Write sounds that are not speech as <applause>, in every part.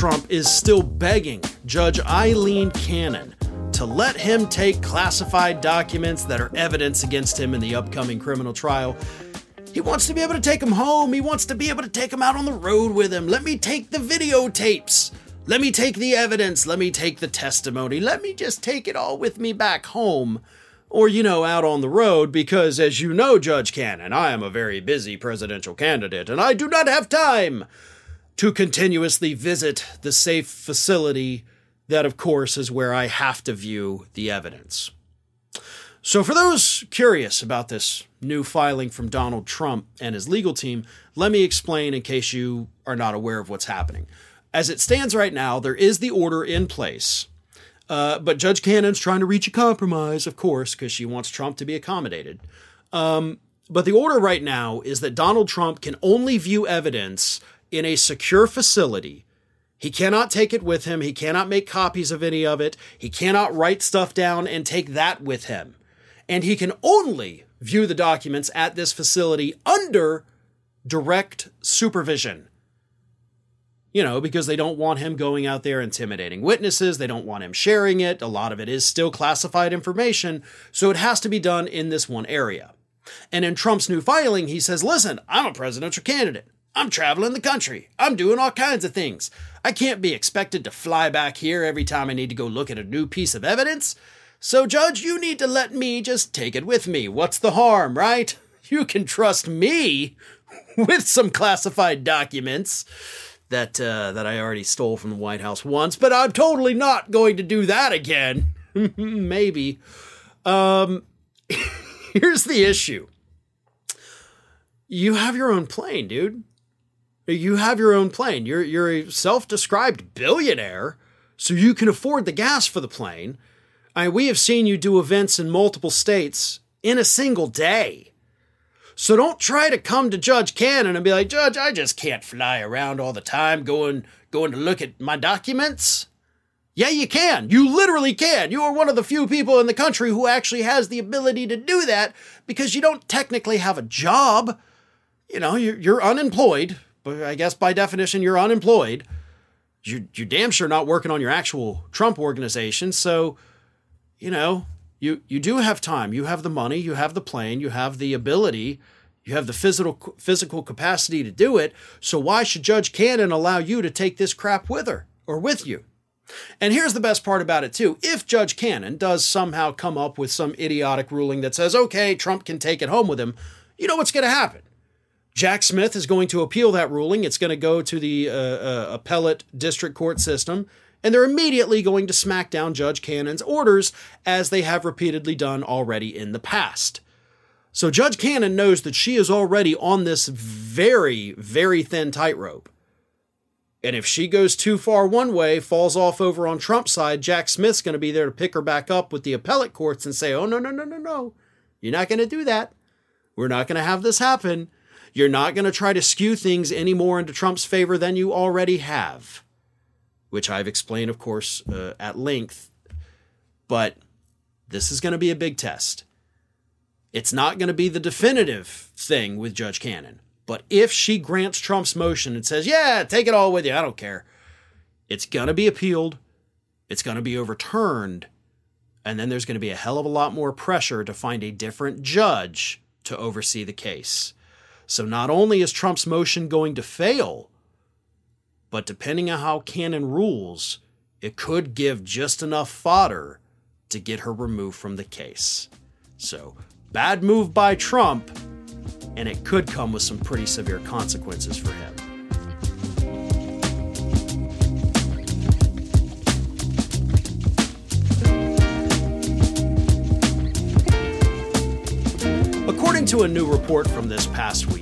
Trump is still begging Judge Aileen Cannon to let him take classified documents that are evidence against him in the upcoming criminal trial. He wants to be able to take them home. He wants to be able to take them out on the road with him. Let me take the videotapes. Let me take the evidence. Let me take the testimony. Let me just take it all with me back home or, you know, out on the road, because as you know, Judge Cannon, I am a very busy presidential candidate, and I do not have time to continuously visit the safe facility that, of course, is where I have to view the evidence. So, for those curious about this new filing from Donald Trump and his legal team, let me explain in case you are not aware of what's happening. As it stands right now, there is the order in place uh, but Judge Cannon's trying to reach a compromise, of course, because she wants Trump to be accommodated. Um, but the order right now is that Donald Trump can only view evidence in a secure facility. He cannot take it with him. He cannot make copies of any of it. He cannot write stuff down and take that with him. And he can only view the documents at this facility under direct supervision you know, because they don't want him going out there intimidating witnesses. They don't want him sharing it. A lot of it is still classified information. So it has to be done in this one area. And in Trump's new filing, he says, listen, I'm a presidential candidate. I'm traveling the country. I'm doing all kinds of things. I can't be expected to fly back here every time I need to go look at a new piece of evidence. So, Judge, you need to let me just take it with me. What's the harm, right? You can trust me <laughs> with some classified documents that uh, that I already stole from the White House once, but I'm totally not going to do that again. <laughs> Maybe. Um, <laughs> here's the issue. You have your own plane, dude. You have your own plane. You're you're a self-described billionaire, so you can afford the gas for the plane. I we have seen you do events in multiple states in a single day. So don't try to come to Judge Cannon and be like, Judge, I just can't fly around all the time going going to look at my documents. Yeah, you can. You literally can. You are one of the few people in the country who actually has the ability to do that because you don't technically have a job. You know, you're, you're unemployed. But I guess by definition, you're unemployed. You're, you're damn sure not working on your actual Trump organization. So, you know, you you do have time. You have the money. You have the plane. You have the ability. You have the physical physical capacity to do it. So why should Judge Cannon allow you to take this crap with her or with you? And here's the best part about it too. If Judge Cannon does somehow come up with some idiotic ruling that says, "Okay, Trump can take it home with him," you know what's going to happen. Jack Smith is going to appeal that ruling. It's going to go to the uh, uh, appellate district court system and they're immediately going to smack down Judge Cannon's orders, as they have repeatedly done already in the past. So Judge Cannon knows that she is already on this very, very thin tightrope. And if she goes too far one way, falls off over on Trump's side, Jack Smith's going to be there to pick her back up with the appellate courts and say, oh, no, no, no, no, no. You're not going to do that. We're not going to have this happen. You're not going to try to skew things any more into Trump's favor than you already have which I've explained, of course, uh, at length. But this is going to be a big test. It's not going to be the definitive thing with Judge Cannon. But if she grants Trump's motion and says, yeah, take it all with you, I don't care, it's going to be appealed, it's going to be overturned, and then there's going to be a hell of a lot more pressure to find a different judge to oversee the case. So not only is Trump's motion going to fail, but depending on how Cannon rules, it could give just enough fodder to get her removed from the case. So, bad move by Trump, and it could come with some pretty severe consequences for him. According to a new report from this past week,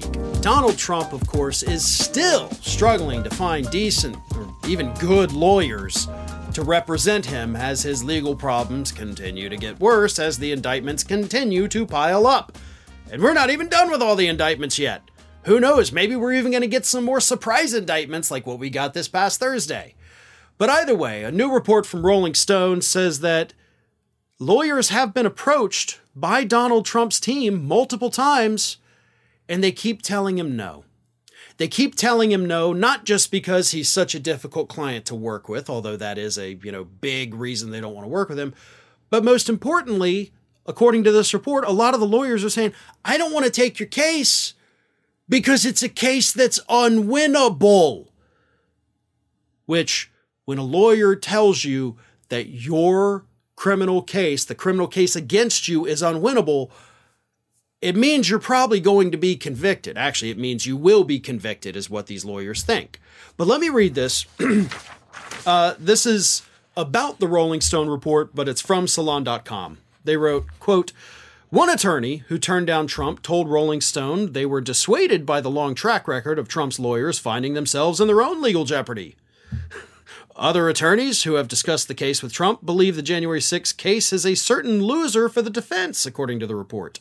Donald Trump, of course, is still struggling to find decent or even good lawyers to represent him as his legal problems continue to get worse as the indictments continue to pile up. And we're not even done with all the indictments yet. Who knows, maybe we're even going to get some more surprise indictments like what we got this past Thursday. But either way, a new report from Rolling Stone says that lawyers have been approached by Donald Trump's team multiple times and they keep telling him no. They keep telling him no, not just because he's such a difficult client to work with, although that is a, you know, big reason they don't want to work with him, but most importantly, according to this report, a lot of the lawyers are saying, "I don't want to take your case because it's a case that's unwinnable." Which when a lawyer tells you that your criminal case, the criminal case against you is unwinnable, it means you're probably going to be convicted. Actually, it means you will be convicted, is what these lawyers think. But let me read this. <clears throat> uh, this is about the Rolling Stone report, but it's from Salon.com. They wrote, quote, one attorney who turned down Trump told Rolling Stone they were dissuaded by the long track record of Trump's lawyers finding themselves in their own legal jeopardy. <laughs> Other attorneys who have discussed the case with Trump believe the January 6 case is a certain loser for the defense, according to the report.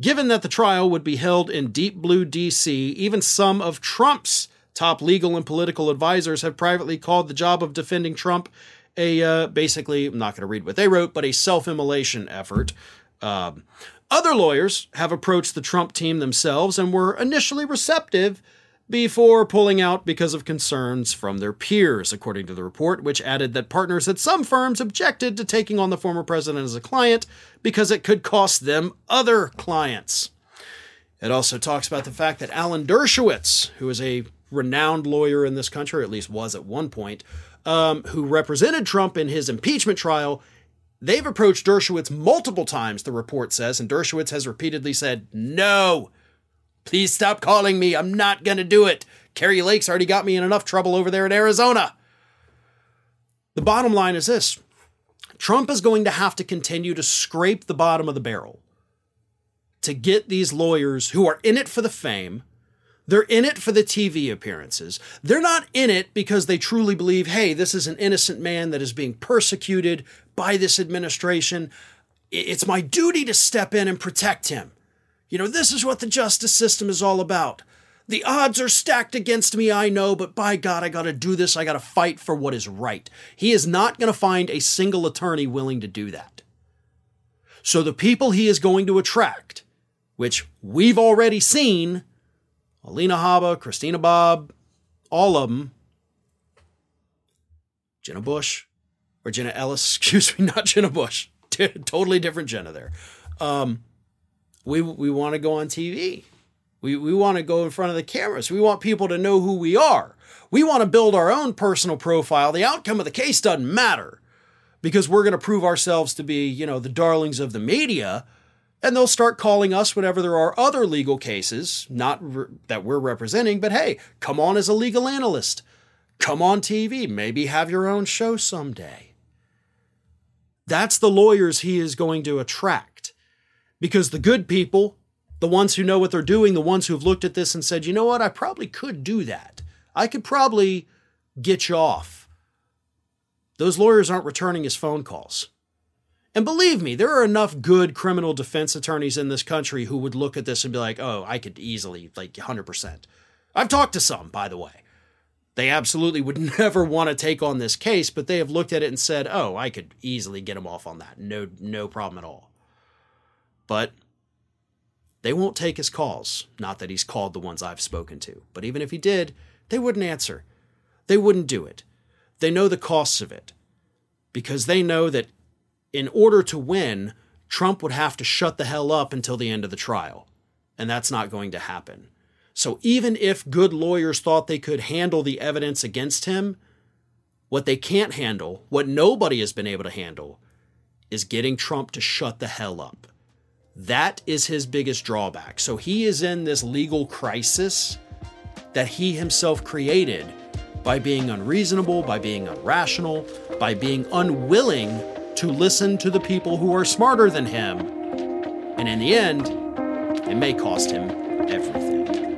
Given that the trial would be held in deep blue DC, even some of Trump's top legal and political advisors have privately called the job of defending Trump a uh, basically, I'm not going to read what they wrote, but a self immolation effort. Um, other lawyers have approached the Trump team themselves and were initially receptive before pulling out because of concerns from their peers, according to the report, which added that partners at some firms objected to taking on the former president as a client because it could cost them other clients. It also talks about the fact that Alan Dershowitz, who is a renowned lawyer in this country, or at least was at one point, um, who represented Trump in his impeachment trial, they've approached Dershowitz multiple times, the report says, and Dershowitz has repeatedly said, no, Please stop calling me. I'm not going to do it. Kari Lake's already got me in enough trouble over there in Arizona. The bottom line is this Trump is going to have to continue to scrape the bottom of the barrel to get these lawyers who are in it for the fame. They're in it for the TV appearances. They're not in it because they truly believe, hey, this is an innocent man that is being persecuted by this administration. It's my duty to step in and protect him. You know, this is what the justice system is all about. The odds are stacked against me, I know, but by God, I gotta do this. I gotta fight for what is right. He is not gonna find a single attorney willing to do that. So the people he is going to attract, which we've already seen, Alina Habba, Christina Bobb, all of them, Jenna Bush, or Jenna Ellis, <laughs> excuse me, not Jenna Bush, <laughs> totally different Jenna there. Um, we we want to go on TV. We we want to go in front of the cameras. We want people to know who we are. We want to build our own personal profile. The outcome of the case doesn't matter because we're going to prove ourselves to be, you know, the darlings of the media and they'll start calling us whenever there are other legal cases, not re- that we're representing, but hey, come on as a legal analyst. Come on TV, maybe have your own show someday. That's the lawyers he is going to attract because the good people, the ones who know what they're doing, the ones who've looked at this and said, you know what, I probably could do that. I could probably get you off. Those lawyers aren't returning his phone calls. And believe me, there are enough good criminal defense attorneys in this country who would look at this and be like, oh, I could easily, like 100%. I've talked to some, by the way. They absolutely would <laughs> never want to take on this case, but they have looked at it and said, oh, I could easily get him off on that. No, no problem at all. But they won't take his calls. Not that he's called the ones I've spoken to, but even if he did, they wouldn't answer. They wouldn't do it. They know the costs of it because they know that in order to win, Trump would have to shut the hell up until the end of the trial. And that's not going to happen. So even if good lawyers thought they could handle the evidence against him, what they can't handle, what nobody has been able to handle, is getting Trump to shut the hell up. That is his biggest drawback. So he is in this legal crisis that he himself created by being unreasonable, by being irrational, by being unwilling to listen to the people who are smarter than him. And in the end, it may cost him everything.